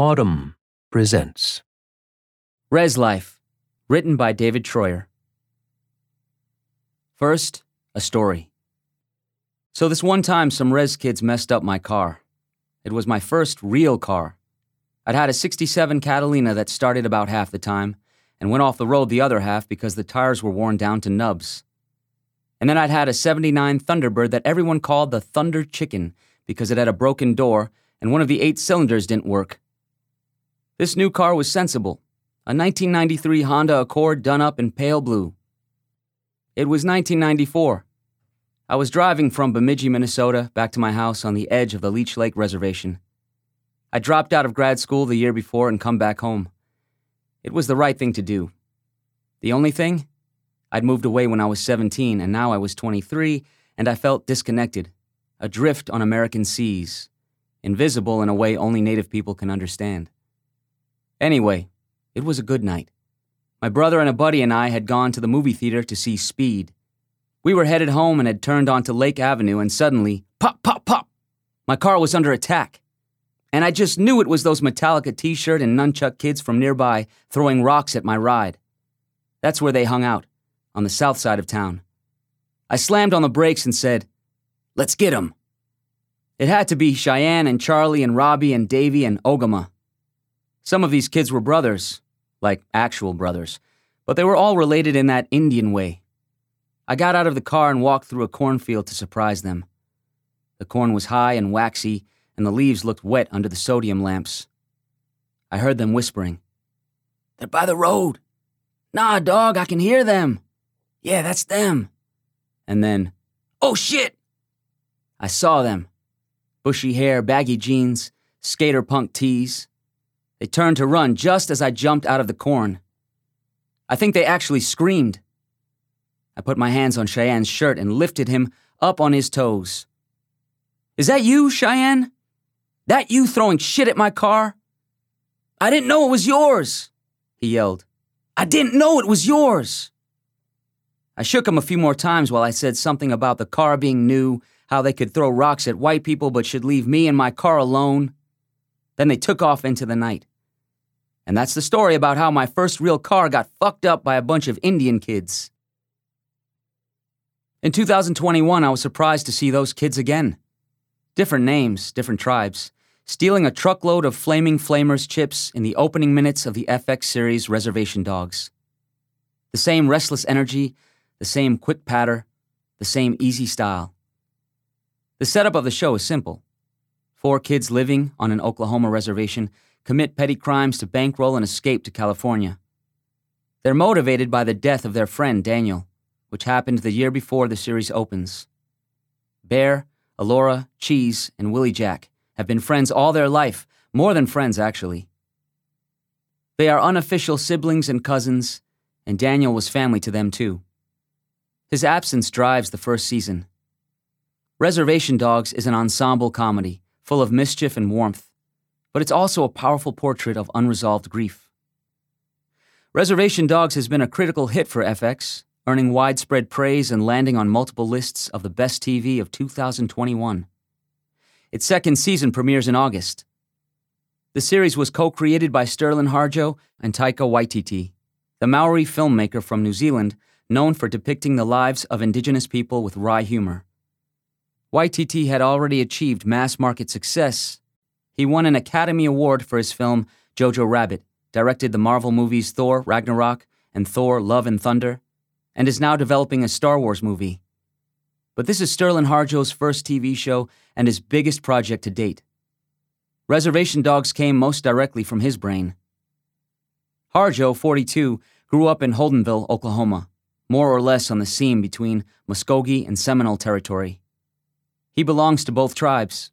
Audm presents Rez Life, written by David Treuer. First, a story. So, this one time, some res kids messed up my car. It was my first real car. I'd had a 67 Catalina that started about half the time and went off the road the other half because the tires were worn down to nubs. And then I'd had a 79 Thunderbird that everyone called the Thunder Chicken because it had a broken door and one of the eight cylinders didn't work. This new car was sensible a 1993 Honda Accord done up in pale blue. It was 1994. I was driving from Bemidji, Minnesota, back to my house on the edge of the Leech Lake Reservation. I dropped out of grad school the year before and come back home. It was the right thing to do. The only thing? I'd moved away when I was 17, and now I was 23, and I felt disconnected, adrift on American seas, invisible in a way only native people can understand. Anyway, it was a good night. My brother and a buddy and I had gone to the movie theater to see Speed. We were headed home and had turned onto Lake Avenue, and suddenly, pop, pop, pop! My car was under attack. And I just knew it was those Metallica t shirt and nunchuck kids from nearby throwing rocks at my ride. That's where they hung out, on the south side of town. I slammed on the brakes and said, Let's get 'em. It had to be Cheyenne and Charlie and Robbie and Davy and Ogama. Some of these kids were brothers, like actual brothers, but they were all related in that Indian way. I got out of the car and walked through a cornfield to surprise them. The corn was high and waxy, and the leaves looked wet under the sodium lamps. I heard them whispering. They're by the road. Nah, dog, I can hear them. Yeah, that's them. And then, oh shit! I saw them. Bushy hair, baggy jeans, skater punk tees. They turned to run just as I jumped out of the corn. I think they actually screamed. I put my hands on Cheyenne's shirt and lifted him up on his toes. Is that you, Cheyenne? That you throwing shit at my car? I didn't know it was yours, he yelled. I didn't know it was yours. I shook him a few more times while I said something about the car being new, how they could throw rocks at white people but should leave me and my car alone. Then they took off into the night. And that's the story about how my first real car got fucked up by a bunch of Indian kids. In 2021, I was surprised to see those kids again. Different names, different tribes, stealing a truckload of Flaming Flamers chips in the opening minutes of the FX series Reservation Dogs. The same restless energy, the same quick patter, the same easy style. The setup of the show is simple. Four kids living on an Oklahoma reservation commit petty crimes to bankroll an escape to California. They're motivated by the death of their friend Daniel, which happened the year before the series opens. Bear, Elora, Cheese, and Willie Jack have been friends all their life, more than friends, actually. They are unofficial siblings and cousins, and Daniel was family to them too. His absence drives the first season. Reservation Dogs is an ensemble comedy, full of mischief and warmth, but it's also a powerful portrait of unresolved grief. Reservation Dogs has been a critical hit for FX, earning widespread praise and landing on multiple lists of the best TV of 2021. Its second season premieres in August. The series was co created by Sterlin Harjo and Taika Waititi, the Maori filmmaker from New Zealand known for depicting the lives of indigenous people with wry humor. Waititi had already achieved mass market success. He won an Academy Award for his film Jojo Rabbit, directed the Marvel movies Thor Ragnarok and Thor Love and Thunder, and is now developing a Star Wars movie. But this is Sterlin Harjo's first TV show and his biggest project to date. Reservation Dogs came most directly from his brain. Harjo, 42, grew up in Holdenville, Oklahoma, more or less on the seam between Muskogee and Seminole territory. He belongs to both tribes.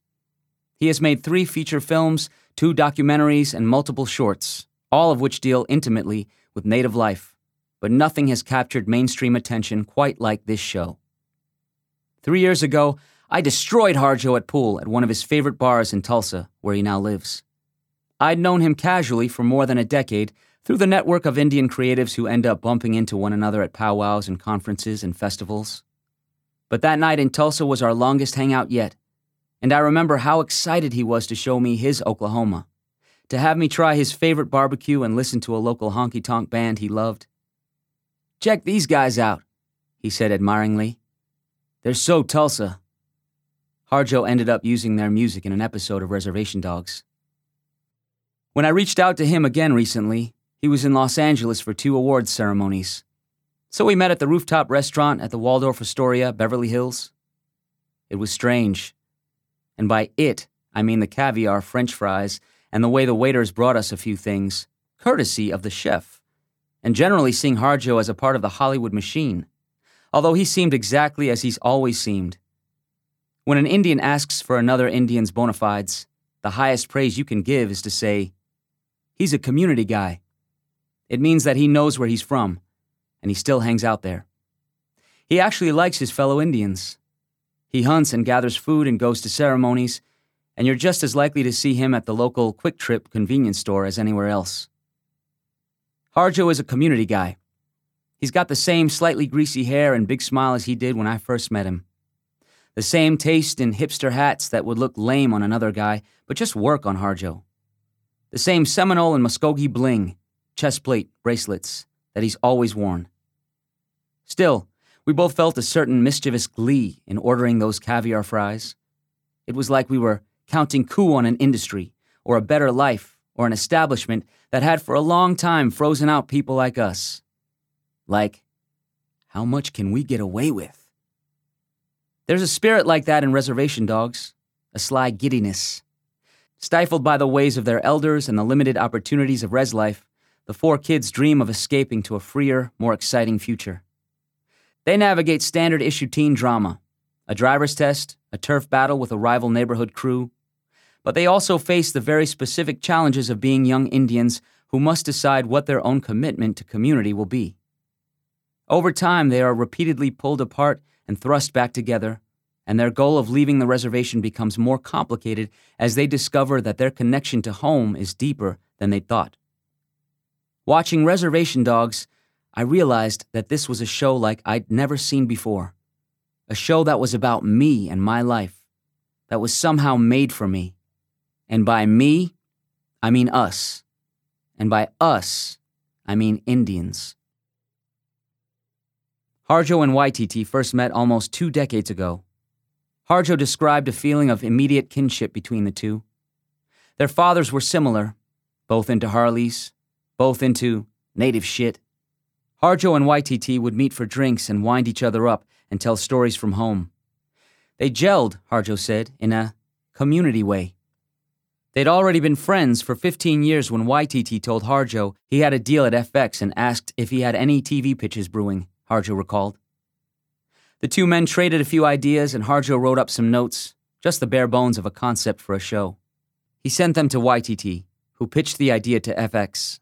He has made three feature films, two documentaries, and multiple shorts, all of which deal intimately with Native life but nothing has captured mainstream attention quite like this show. Three years ago, I destroyed Harjo at pool at one of his favorite bars in Tulsa, where he now lives. I'd known him casually for more than a decade through the network of Indian creatives who end up bumping into one another at powwows and conferences and festivals. But that night in Tulsa was our longest hangout yet, and I remember how excited he was to show me his Oklahoma, to have me try his favorite barbecue and listen to a local honky tonk band he loved. Check these guys out, he said admiringly. They're so Tulsa. Harjo ended up using their music in an episode of Reservation Dogs. When I reached out to him again recently, he was in Los Angeles for two awards ceremonies. So we met at the rooftop restaurant at the Waldorf Astoria, Beverly Hills. It was strange. And by it, I mean the caviar french fries and the way the waiters brought us a few things, courtesy of the chef, and generally seeing Harjo as a part of the Hollywood machine, although he seemed exactly as he's always seemed. When an Indian asks for another Indian's bona fides, the highest praise you can give is to say, He's a community guy. It means that he knows where he's from, and he still hangs out there. He actually likes his fellow Indians. He hunts and gathers food and goes to ceremonies, and you're just as likely to see him at the local QuikTrip convenience store as anywhere else. Harjo is a community guy. He's got the same slightly greasy hair and big smile as he did when I first met him. The same taste in hipster hats that would look lame on another guy, but just work on Harjo. The same Seminole and Muskogee bling, chest plate, bracelets that he's always worn. Still, we both felt a certain mischievous glee in ordering those caviar fries. It was like we were counting coup on an industry, or a better life, or an establishment that had for a long time frozen out people like us. Like, how much can we get away with? There's a spirit like that in reservation dogs, a sly giddiness. Stifled by the ways of their elders and the limited opportunities of res life, the four kids dream of escaping to a freer, more exciting future. They navigate standard issue teen drama a driver's test, a turf battle with a rival neighborhood crew. But they also face the very specific challenges of being young Indians who must decide what their own commitment to community will be. Over time, they are repeatedly pulled apart and thrust back together, and their goal of leaving the reservation becomes more complicated as they discover that their connection to home is deeper than they thought. Watching Reservation Dogs I realized that this was a show like I'd never seen before. A show that was about me and my life, that was somehow made for me. And by me, I mean us. And by us, I mean Indians. Harjo and Waititi first met almost two decades ago. Harjo described a feeling of immediate kinship between the two. Their fathers were similar, both into Harleys, both into native shit. Harjo and Waititi would meet for drinks and wind each other up and tell stories from home. They gelled, Harjo said, in a community way. They'd already been friends for 15 years when Waititi told Harjo he had a deal at FX and asked if he had any TV pitches brewing, Harjo recalled. The two men traded a few ideas and Harjo wrote up some notes, just the bare bones of a concept for a show. He sent them to Waititi, who pitched the idea to FX.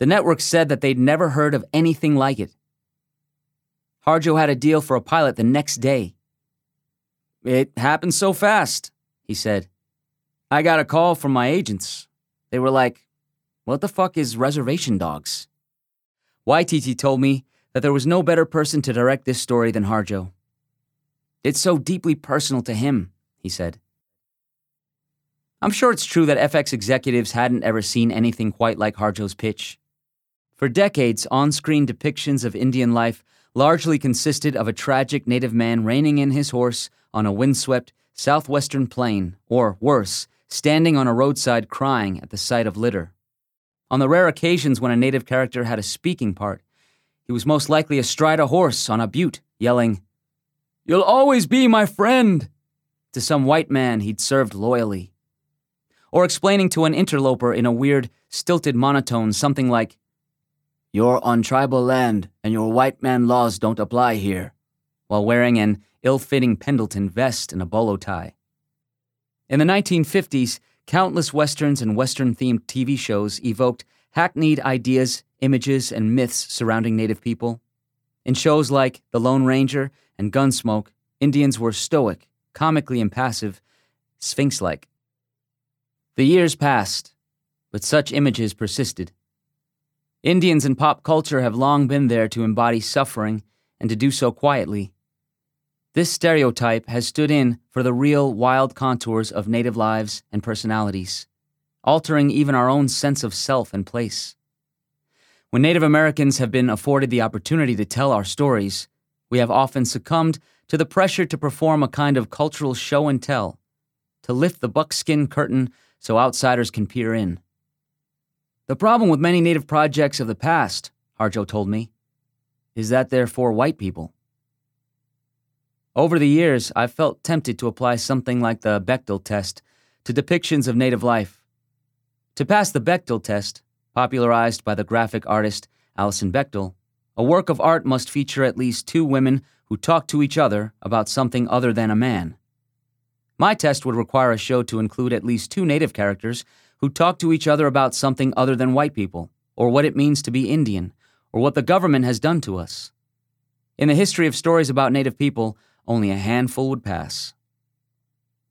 The network said that they'd never heard of anything like it. Harjo had a deal for a pilot the next day. It happened so fast, he said. I got a call from my agents. They were like, What the fuck is reservation dogs? Waititi told me that there was no better person to direct this story than Harjo. It's so deeply personal to him, he said. I'm sure it's true that FX executives hadn't ever seen anything quite like Harjo's pitch. For decades, on screen depictions of Indian life largely consisted of a tragic native man reining in his horse on a windswept southwestern plain, or worse, standing on a roadside crying at the sight of litter. On the rare occasions when a native character had a speaking part, he was most likely astride a horse on a butte, yelling, You'll always be my friend, to some white man he'd served loyally. Or explaining to an interloper in a weird, stilted monotone something like, you're on tribal land, and your white man laws don't apply here, while wearing an ill fitting Pendleton vest and a bolo tie. In the 1950s, countless Westerns and Western themed TV shows evoked hackneyed ideas, images, and myths surrounding Native people. In shows like The Lone Ranger and Gunsmoke, Indians were stoic, comically impassive, sphinx like. The years passed, but such images persisted. Indians in pop culture have long been there to embody suffering and to do so quietly. This stereotype has stood in for the real wild contours of Native lives and personalities, altering even our own sense of self and place. When Native Americans have been afforded the opportunity to tell our stories, we have often succumbed to the pressure to perform a kind of cultural show and tell, to lift the buckskin curtain so outsiders can peer in. The problem with many Native projects of the past, Harjo told me, is that they're for white people. Over the years, I've felt tempted to apply something like the Bechdel test to depictions of Native life. To pass the Bechdel test, popularized by the graphic artist Alison Bechdel, a work of art must feature at least two women who talk to each other about something other than a man. My test would require a show to include at least two native characters who talk to each other about something other than white people, or what it means to be Indian, or what the government has done to us. In the history of stories about native people, only a handful would pass.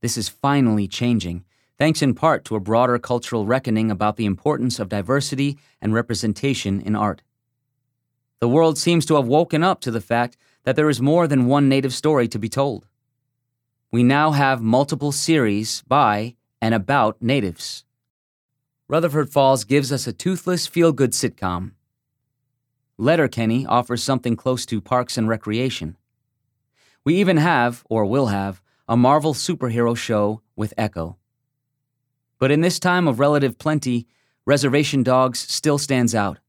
This is finally changing, thanks in part to a broader cultural reckoning about the importance of diversity and representation in art. The world seems to have woken up to the fact that there is more than one native story to be told. We now have multiple series by and about natives. Rutherford Falls gives us a toothless, feel good sitcom. Letterkenny offers something close to parks and recreation. We even have, or will have, a Marvel superhero show with Echo. But in this time of relative plenty, Reservation Dogs still stands out.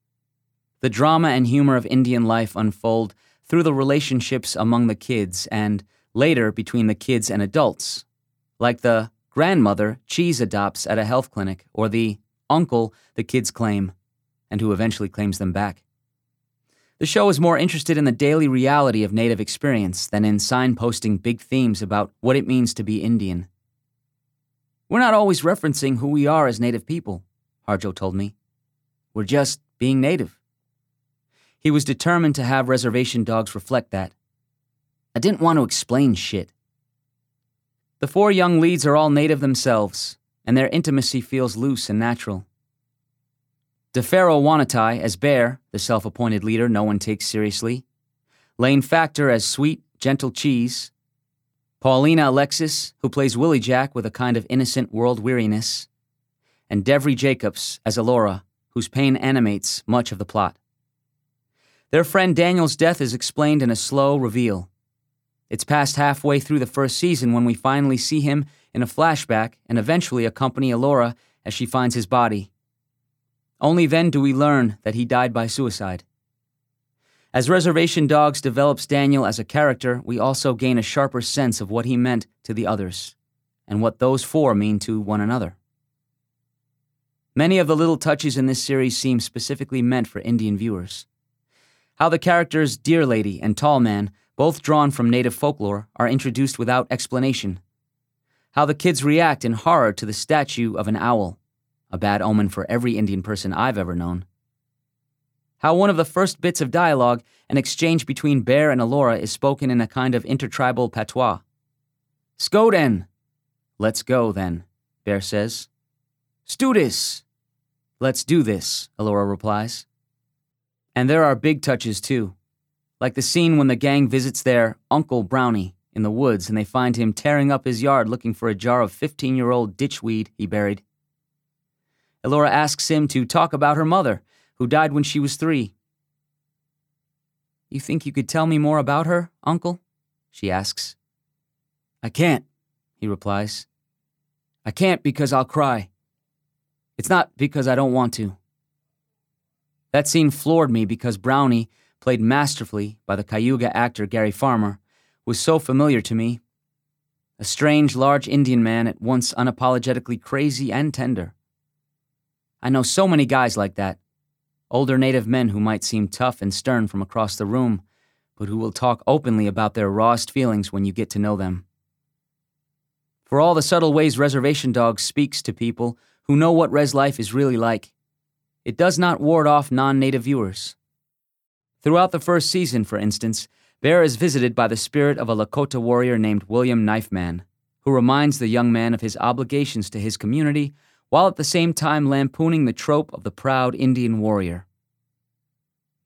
The drama and humor of Indian life unfold through the relationships among the kids and, later, between the kids and adults, like the grandmother Cheese adopts at a health clinic or the uncle the kids claim, and who eventually claims them back. The show is more interested in the daily reality of Native experience than in signposting big themes about what it means to be Indian. We're not always referencing who we are as Native people, Harjo told me. We're just being Native. He was determined to have reservation dogs reflect that. I didn't want to explain shit. The four young leads are all Native themselves, and their intimacy feels loose and natural. D'Pharaoh Woon-A-Tai as Bear, the self appointed leader no one takes seriously. Lane Factor as sweet, gentle cheese. Paulina Alexis, who plays Willie Jack with a kind of innocent world weariness. And Devery Jacobs as Elora, whose pain animates much of the plot. Their friend Daniel's death is explained in a slow reveal. It's past halfway through the first season when we finally see him in a flashback and eventually accompany Elora as she finds his body. Only then do we learn that he died by suicide. As Reservation Dogs develops Daniel as a character, we also gain a sharper sense of what he meant to the others, and what those four mean to one another. Many of the little touches in this series seem specifically meant for Indian viewers. How the characters Deer Lady and Tall Man, both drawn from native folklore, are introduced without explanation. How the kids react in horror to the statue of an owl a bad omen for every Indian person I've ever known. How one of the first bits of dialogue, an exchange between Bear and Elora, is spoken in a kind of intertribal patois. Skoden! Let's go, then, Bear says. Studis! Let's do this, Elora replies. And there are big touches, too. Like the scene when the gang visits their Uncle Brownie in the woods and they find him tearing up his yard looking for a jar of 15 year old ditchweed he buried. Elora asks him to talk about her mother, who died when she was three. You think you could tell me more about her, Uncle? She asks. I can't, he replies. I can't because I'll cry. It's not because I don't want to. That scene floored me because Brownie, played masterfully by the Cayuga actor Gary Farmer, was so familiar to me. A strange, large Indian man at once unapologetically crazy and tender. I know so many guys like that. Older native men who might seem tough and stern from across the room, but who will talk openly about their rawest feelings when you get to know them. For all the subtle ways Reservation Dog speaks to people who know what res life is really like, it does not ward off non native viewers. Throughout the first season, for instance, Bear is visited by the spirit of a Lakota warrior named William Knifeman, who reminds the young man of his obligations to his community while at the same time lampooning the trope of the proud Indian warrior.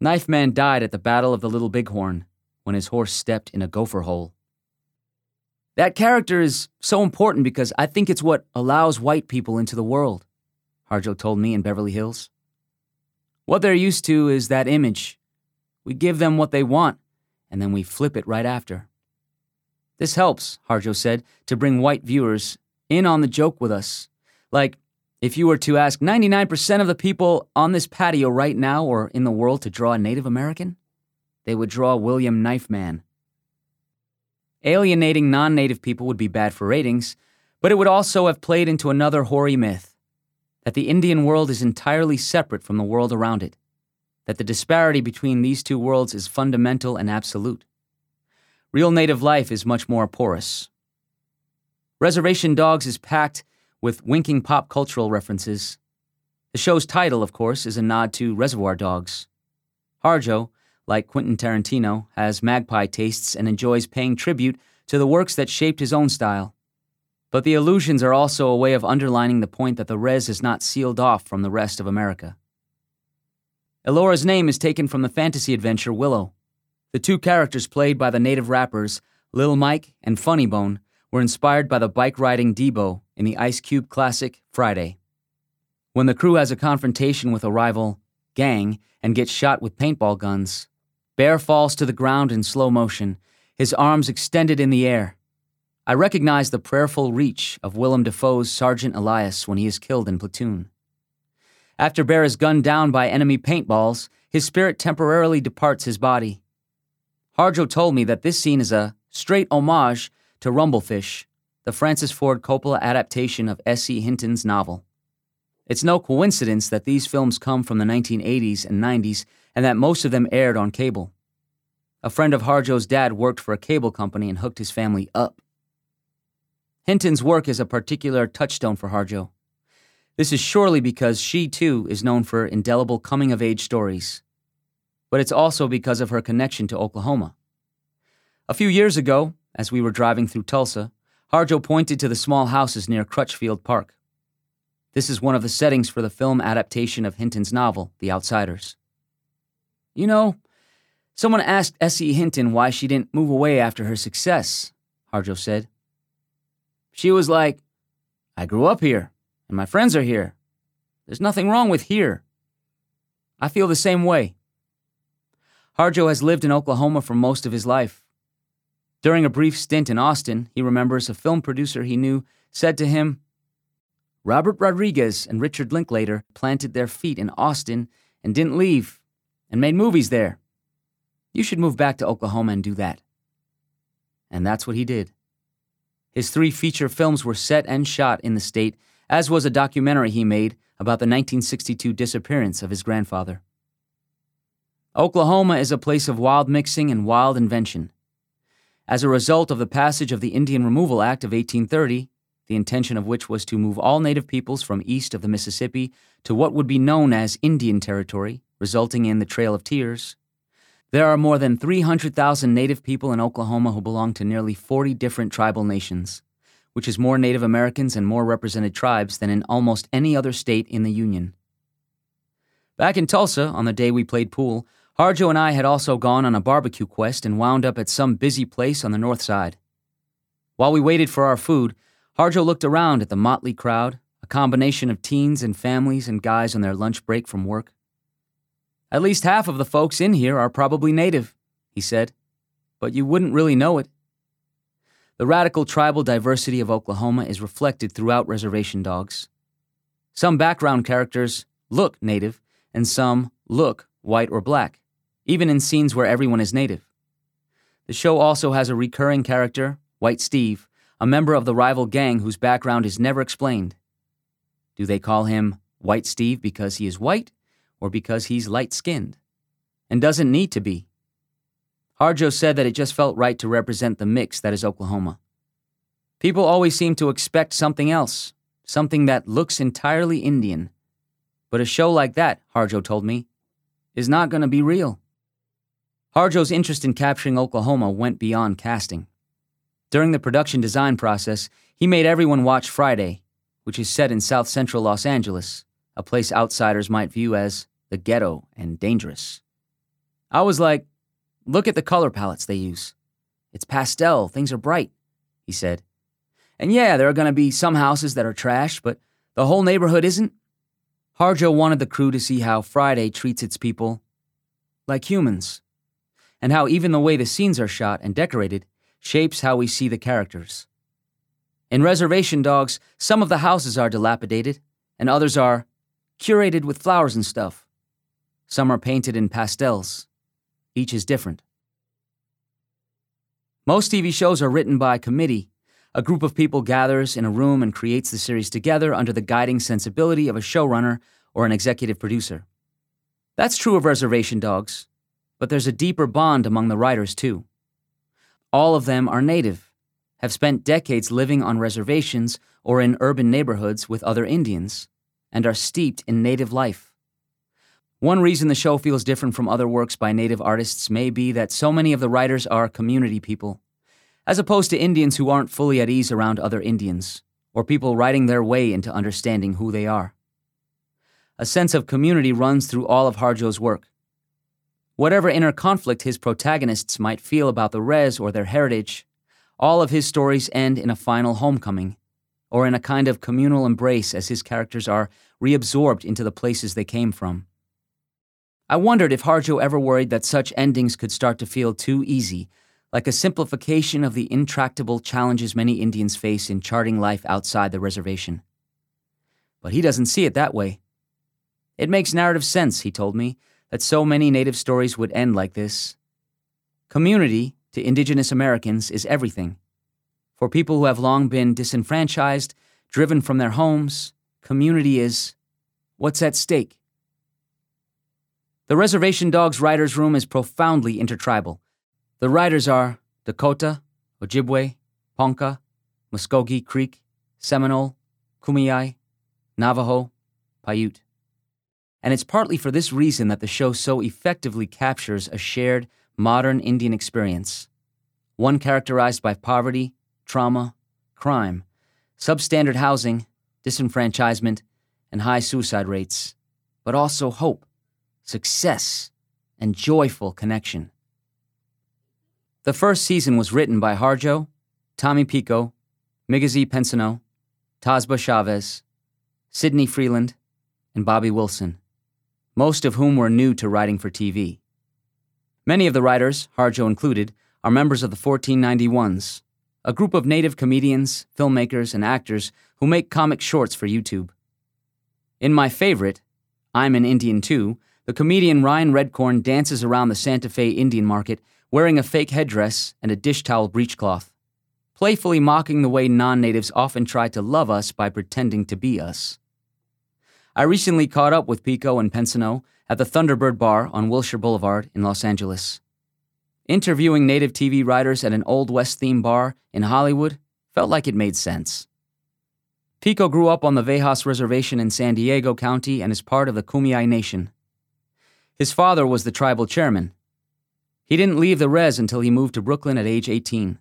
Knife Man died at the Battle of the Little Bighorn when his horse stepped in a gopher hole. That character is so important because I think it's what allows white people into the world. Harjo told me in Beverly Hills. What they're used to is that image. We give them what they want, and then we flip it right after. This helps, Harjo said, to bring white viewers in on the joke with us. Like, if you were to ask 99% of the people on this patio right now or in the world to draw a Native American, they would draw William Knifeman. Alienating non native people would be bad for ratings, but it would also have played into another hoary myth that the Indian world is entirely separate from the world around it, that the disparity between these two worlds is fundamental and absolute. Real native life is much more porous. Reservation Dogs is packed with winking pop cultural references. The show's title, of course, is a nod to Reservoir Dogs. Harjo, like Quentin Tarantino, has magpie tastes and enjoys paying tribute to the works that shaped his own style. But the allusions are also a way of underlining the point that the res is not sealed off from the rest of America. Elora's name is taken from the fantasy adventure Willow. The two characters played by the native rappers Lil Mike and Funny Bone were inspired by the bike riding Debo in the Ice Cube classic Friday. When the crew has a confrontation with a rival gang and gets shot with paintball guns, Bear falls to the ground in slow motion, his arms extended in the air. I recognize the prayerful reach of Willem Dafoe's Sergeant Elias when he is killed in Platoon. After Bear is gunned down by enemy paintballs, his spirit temporarily departs his body. Harjo told me that this scene is a straight homage to Rumblefish, the Francis Ford Coppola adaptation of S.E. Hinton's novel. It's no coincidence that these films come from the 1980s and 90s and that most of them aired on cable. A friend of Harjo's dad worked for a cable company and hooked his family up. Hinton's work is a particular touchstone for Harjo. This is surely because she, too, is known for indelible coming of age stories. But it's also because of her connection to Oklahoma. A few years ago, as we were driving through Tulsa, Harjo pointed to the small houses near Crutchfield Park. This is one of the settings for the film adaptation of Hinton's novel, The Outsiders. You know, someone asked S.E. Hinton why she didn't move away after her success, Harjo said. She was like, I grew up here, and my friends are here. There's nothing wrong with here. I feel the same way. Harjo has lived in Oklahoma for most of his life. During a brief stint in Austin, he remembers a film producer he knew said to him, Robert Rodriguez and Richard Linklater planted their feet in Austin and didn't leave and made movies there. You should move back to Oklahoma and do that. And that's what he did. His three feature films were set and shot in the state, as was a documentary he made about the 1962 disappearance of his grandfather. Oklahoma is a place of wild mixing and wild invention. As a result of the passage of the Indian Removal Act of 1830, the intention of which was to move all native peoples from east of the Mississippi to what would be known as Indian Territory, resulting in the Trail of Tears. There are more than 300,000 Native people in Oklahoma who belong to nearly 40 different tribal nations, which is more Native Americans and more represented tribes than in almost any other state in the Union. Back in Tulsa, on the day we played pool, Harjo and I had also gone on a barbecue quest and wound up at some busy place on the north side. While we waited for our food, Harjo looked around at the motley crowd, a combination of teens and families and guys on their lunch break from work. At least half of the folks in here are probably native, he said, but you wouldn't really know it. The radical tribal diversity of Oklahoma is reflected throughout reservation dogs. Some background characters look native, and some look white or black, even in scenes where everyone is native. The show also has a recurring character, White Steve, a member of the rival gang whose background is never explained. Do they call him White Steve because he is white, or because he's light skinned, and doesn't need to be. Harjo said that it just felt right to represent the mix that is Oklahoma. People always seem to expect something else, something that looks entirely Indian. But a show like that, Harjo told me, is not going to be real. Harjo's interest in capturing Oklahoma went beyond casting. During the production design process, he made everyone watch Friday, which is set in south central Los Angeles, a place outsiders might view as the ghetto, and dangerous. I was like, look at the color palettes they use. It's pastel, things are bright, he said. And yeah, there are going to be some houses that are trash, but the whole neighborhood isn't. Harjo wanted the crew to see how Friday treats its people like humans, and how even the way the scenes are shot and decorated shapes how we see the characters. In Reservation Dogs, some of the houses are dilapidated, and others are curated with flowers and stuff. Some are painted in pastels. Each is different. Most TV shows are written by a committee. A group of people gathers in a room and creates the series together under the guiding sensibility of a showrunner or an executive producer. That's true of Reservation Dogs, but there's a deeper bond among the writers, too. All of them are native, have spent decades living on reservations or in urban neighborhoods with other Indians, and are steeped in native life. One reason the show feels different from other works by native artists may be that so many of the writers are community people, as opposed to Indians who aren't fully at ease around other Indians, or people writing their way into understanding who they are. A sense of community runs through all of Harjo's work. Whatever inner conflict his protagonists might feel about the res or their heritage, all of his stories end in a final homecoming, or in a kind of communal embrace as his characters are reabsorbed into the places they came from. I wondered if Harjo ever worried that such endings could start to feel too easy, like a simplification of the intractable challenges many Indians face in charting life outside the reservation. But he doesn't see it that way. It makes narrative sense, he told me, that so many Native stories would end like this. Community, to Indigenous Americans, is everything. For people who have long been disenfranchised, driven from their homes, community is what's at stake. The Reservation Dogs writers' room is profoundly intertribal. The writers are Dakota, Ojibwe, Ponca, Muskogee Creek, Seminole, Kumeyaay, Navajo, Paiute. And it's partly for this reason that the show so effectively captures a shared, modern Indian experience. One characterized by poverty, trauma, crime, substandard housing, disenfranchisement, and high suicide rates, but also hope, success, and joyful connection. The first season was written by Harjo, Tommy Pico, Migizi Pensoneau, Tazbah Chavez, Sydney Freeland, and Bobby Wilson most of whom were new to writing for TV. Many of the writers, Harjo included, are members of the 1491s, a group of native comedians, filmmakers, and actors who make comic shorts for YouTube. In my favorite, I'm an Indian Too, the comedian Ryan Redcorn dances around the Santa Fe Indian market wearing a fake headdress and a dish towel breechcloth, playfully mocking the way non natives often try to love us by pretending to be us. I recently caught up with Pico and Pensoneau at the Thunderbird Bar on Wilshire Boulevard in Los Angeles. Interviewing native TV writers at an Old West themed bar in Hollywood felt like it made sense. Pico grew up on the Viejas Reservation in San Diego County and is part of the Kumeyaay Nation. His father was the tribal chairman. He didn't leave the res until he moved to Brooklyn at age 18.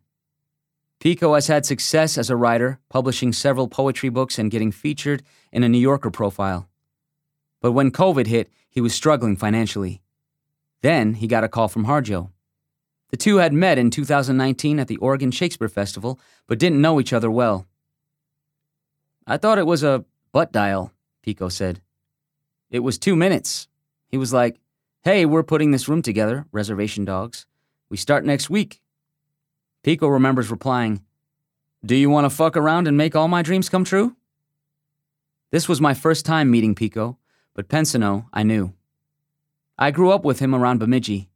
Pico has had success as a writer, publishing several poetry books and getting featured in a New Yorker profile. But when COVID hit, he was struggling financially. Then he got a call from Harjo. The two had met in 2019 at the Oregon Shakespeare Festival, but didn't know each other well. I thought it was a butt dial, Pico said. It was two minutes. He was like, Hey, we're putting this room together, Reservation Dogs. We start next week. Pico remembers replying, Do you want to fuck around and make all my dreams come true? This was my first time meeting Pico, but Pensoneau I knew. I grew up with him around Bemidji.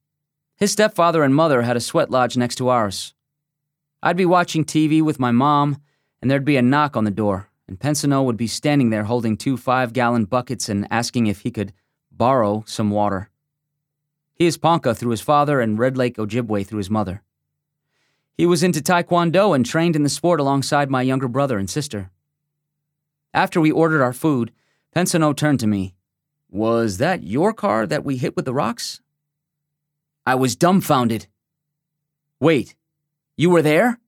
His stepfather and mother had a sweat lodge next to ours. I'd be watching TV with my mom, and there'd be a knock on the door, and Pensoneau would be standing there holding two five gallon buckets and asking if he could borrow some water. He is Ponca through his father and Red Lake Ojibwe through his mother. He was into Taekwondo and trained in the sport alongside my younger brother and sister. After we ordered our food, Pensoneau turned to me. Was that your car that we hit with the rocks? I was dumbfounded. Wait, you were there?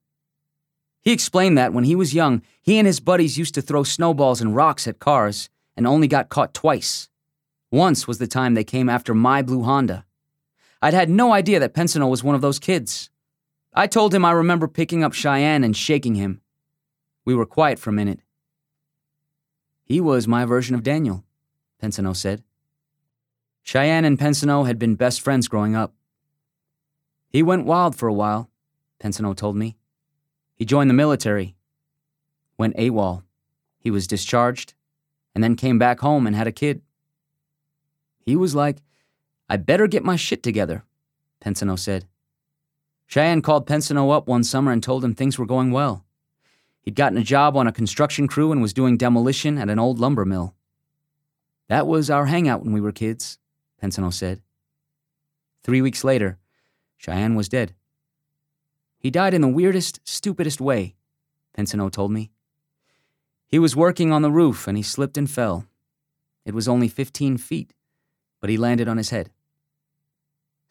He explained that when he was young, he and his buddies used to throw snowballs and rocks at cars and only got caught twice. Once was the time they came after my blue Honda. I'd had no idea that Pensoneau was one of those kids. I told him I remember picking up Cheyenne and shaking him. We were quiet for a minute. He was my version of Daniel. Pensoneau said. Cheyenne and Pensoneau had been best friends growing up. He went wild for a while, Pensoneau told me. He joined the military, went AWOL. He was discharged, and then came back home and had a kid. He was like, I better get my shit together, Pensoneau said. Cheyenne called Pensoneau up one summer and told him things were going well. He'd gotten a job on a construction crew and was doing demolition at an old lumber mill. That was our hangout when we were kids, Pensoneau said. Three weeks later, Cheyenne was dead. He died in the weirdest, stupidest way, Pensoneau told me. He was working on the roof and he slipped and fell. It was only 15 feet, but he landed on his head.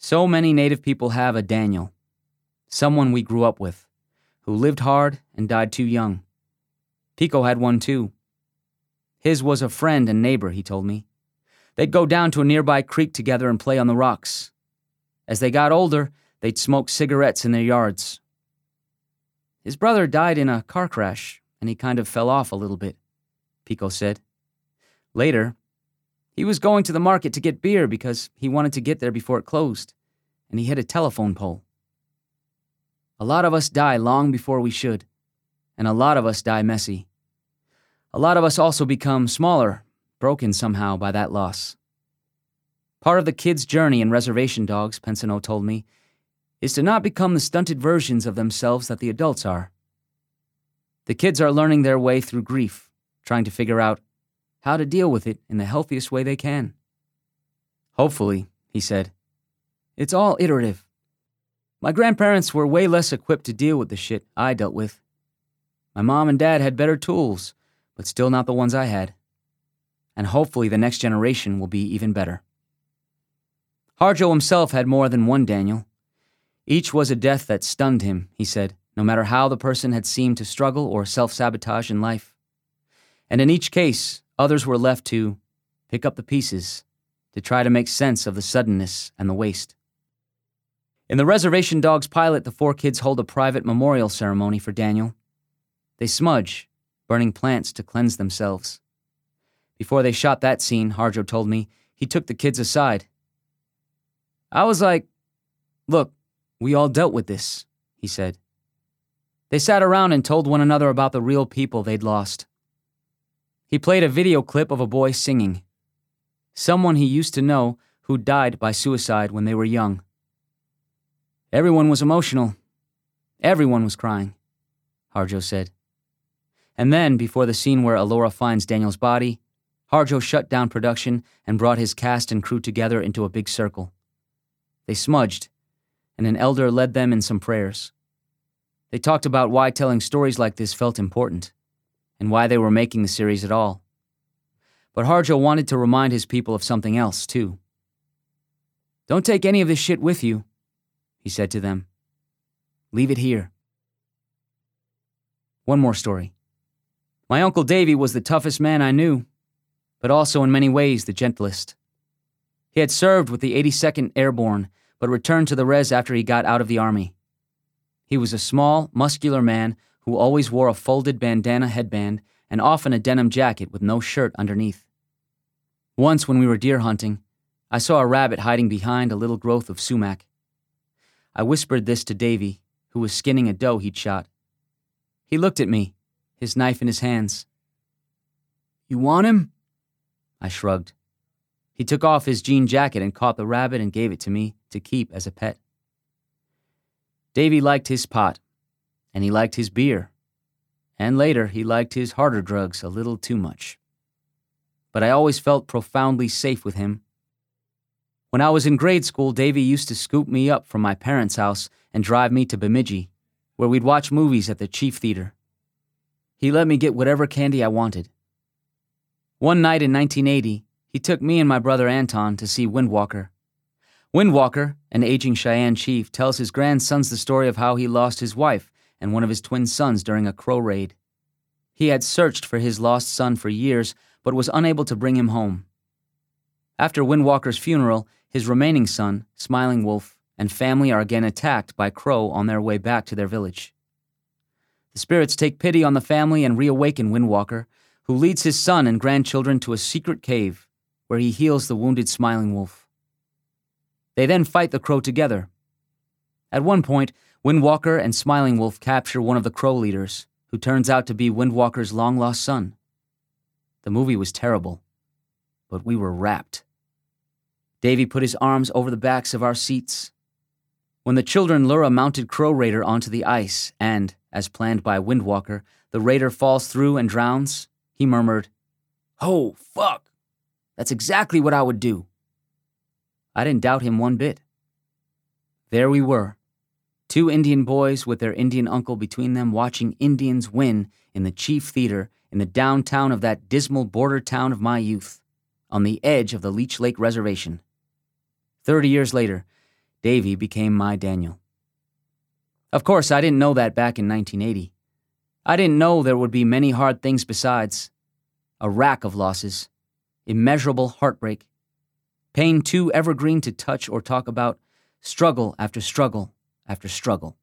So many Native people have a Daniel, someone we grew up with, who lived hard and died too young. Pico had one too. His was a friend and neighbor, he told me. They'd go down to a nearby creek together and play on the rocks. As they got older, they'd smoke cigarettes in their yards. His brother died in a car crash, and he kind of fell off a little bit, Pico said. Later, he was going to the market to get beer because he wanted to get there before it closed, and he hit a telephone pole. A lot of us die long before we should, and a lot of us die messy. A lot of us also become smaller, broken somehow by that loss. Part of the kids' journey in reservation dogs, Pensoneau told me, is to not become the stunted versions of themselves that the adults are. The kids are learning their way through grief, trying to figure out how to deal with it in the healthiest way they can. Hopefully, he said. It's all iterative. My grandparents were way less equipped to deal with the shit I dealt with. My mom and dad had better tools, but still not the ones I had. And hopefully the next generation will be even better. Harjo himself had more than one Daniel. Each was a death that stunned him, he said, no matter how the person had seemed to struggle or self sabotage in life. And in each case, others were left to pick up the pieces, to try to make sense of the suddenness and the waste. In the Reservation Dogs pilot, the four kids hold a private memorial ceremony for Daniel. They smudge, burning plants to cleanse themselves. Before they shot that scene, Harjo told me, he took the kids aside. I was like, Look, we all dealt with this, he said. They sat around and told one another about the real people they'd lost. He played a video clip of a boy singing. Someone he used to know who died by suicide when they were young. Everyone was emotional. Everyone was crying, Harjo said. And then, before the scene where Elora finds Daniel's body, Harjo shut down production and brought his cast and crew together into a big circle. They smudged, and an elder led them in some prayers. They talked about why telling stories like this felt important, and why they were making the series at all. But Harjo wanted to remind his people of something else, too. Don't take any of this shit with you, he said to them. Leave it here. One more story. My Uncle Davy was the toughest man I knew, but also in many ways the gentlest. He had served with the 82nd Airborne, but returned to the res after he got out of the Army. He was a small, muscular man who always wore a folded bandana headband and often a denim jacket with no shirt underneath. Once, when we were deer hunting, I saw a rabbit hiding behind a little growth of sumac. I whispered this to Davy, who was skinning a doe he'd shot. He looked at me, his knife in his hands. You want him? I shrugged. He took off his jean jacket and caught the rabbit and gave it to me to keep as a pet. Davy liked his pot, and he liked his beer, and later he liked his harder drugs a little too much. But I always felt profoundly safe with him when I was in grade school, Davy used to scoop me up from my parents' house and drive me to Bemidji, where we'd watch movies at the Chief Theater. He let me get whatever candy I wanted. One night in 1980, he took me and my brother Anton to see Windwalker. Windwalker, an aging Cheyenne chief, tells his grandsons the story of how he lost his wife and one of his twin sons during a crow raid. He had searched for his lost son for years, but was unable to bring him home. After Windwalker's funeral, his remaining son, Smiling Wolf, and family are again attacked by Crow on their way back to their village. The spirits take pity on the family and reawaken Windwalker, who leads his son and grandchildren to a secret cave where he heals the wounded Smiling Wolf. They then fight the crow together. At one point, Windwalker and Smiling Wolf capture one of the crow leaders, who turns out to be Windwalker's long lost son. The movie was terrible, but we were rapt. Davy put his arms over the backs of our seats. When the children lure a mounted crow raider onto the ice, and, as planned by Windwalker, the raider falls through and drowns, he murmured, Oh, fuck! That's exactly what I would do. I didn't doubt him one bit. There we were, two Indian boys with their Indian uncle between them watching Indians win in the chief theater in the downtown of that dismal border town of my youth, on the edge of the Leech Lake Reservation. Thirty years later, Davy became my Daniel. Of course, I didn't know that back in 1980. I didn't know there would be many hard things besides a rack of losses, immeasurable heartbreak, pain too evergreen to touch or talk about, struggle after struggle after struggle.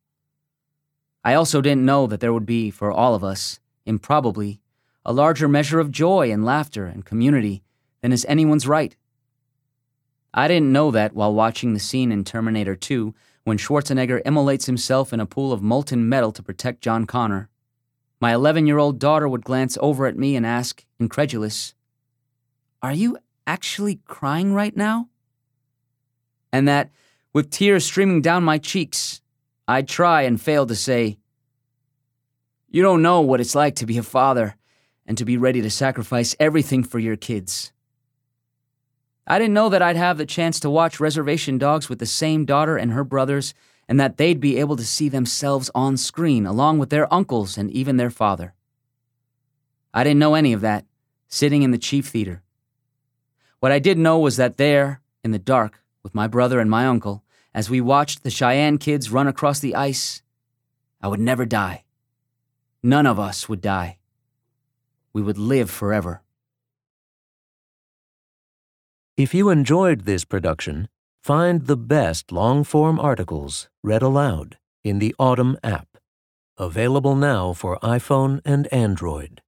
I also didn't know that there would be, for all of us, improbably, a larger measure of joy and laughter and community than is anyone's right. I didn't know that while watching the scene in Terminator 2 when Schwarzenegger immolates himself in a pool of molten metal to protect John Connor. My 11 year old daughter would glance over at me and ask, incredulous, Are you actually crying right now? And that, with tears streaming down my cheeks, I'd try and fail to say, You don't know what it's like to be a father and to be ready to sacrifice everything for your kids. I didn't know that I'd have the chance to watch Reservation Dogs with the same daughter and her brothers, and that they'd be able to see themselves on screen along with their uncles and even their father. I didn't know any of that, sitting in the Chief Theater. What I did know was that there, in the dark, with my brother and my uncle, as we watched the Cheyenne kids run across the ice, I would never die. None of us would die. We would live forever. If you enjoyed this production, find the best long form articles read aloud in the Audm app, available now for iPhone and Android.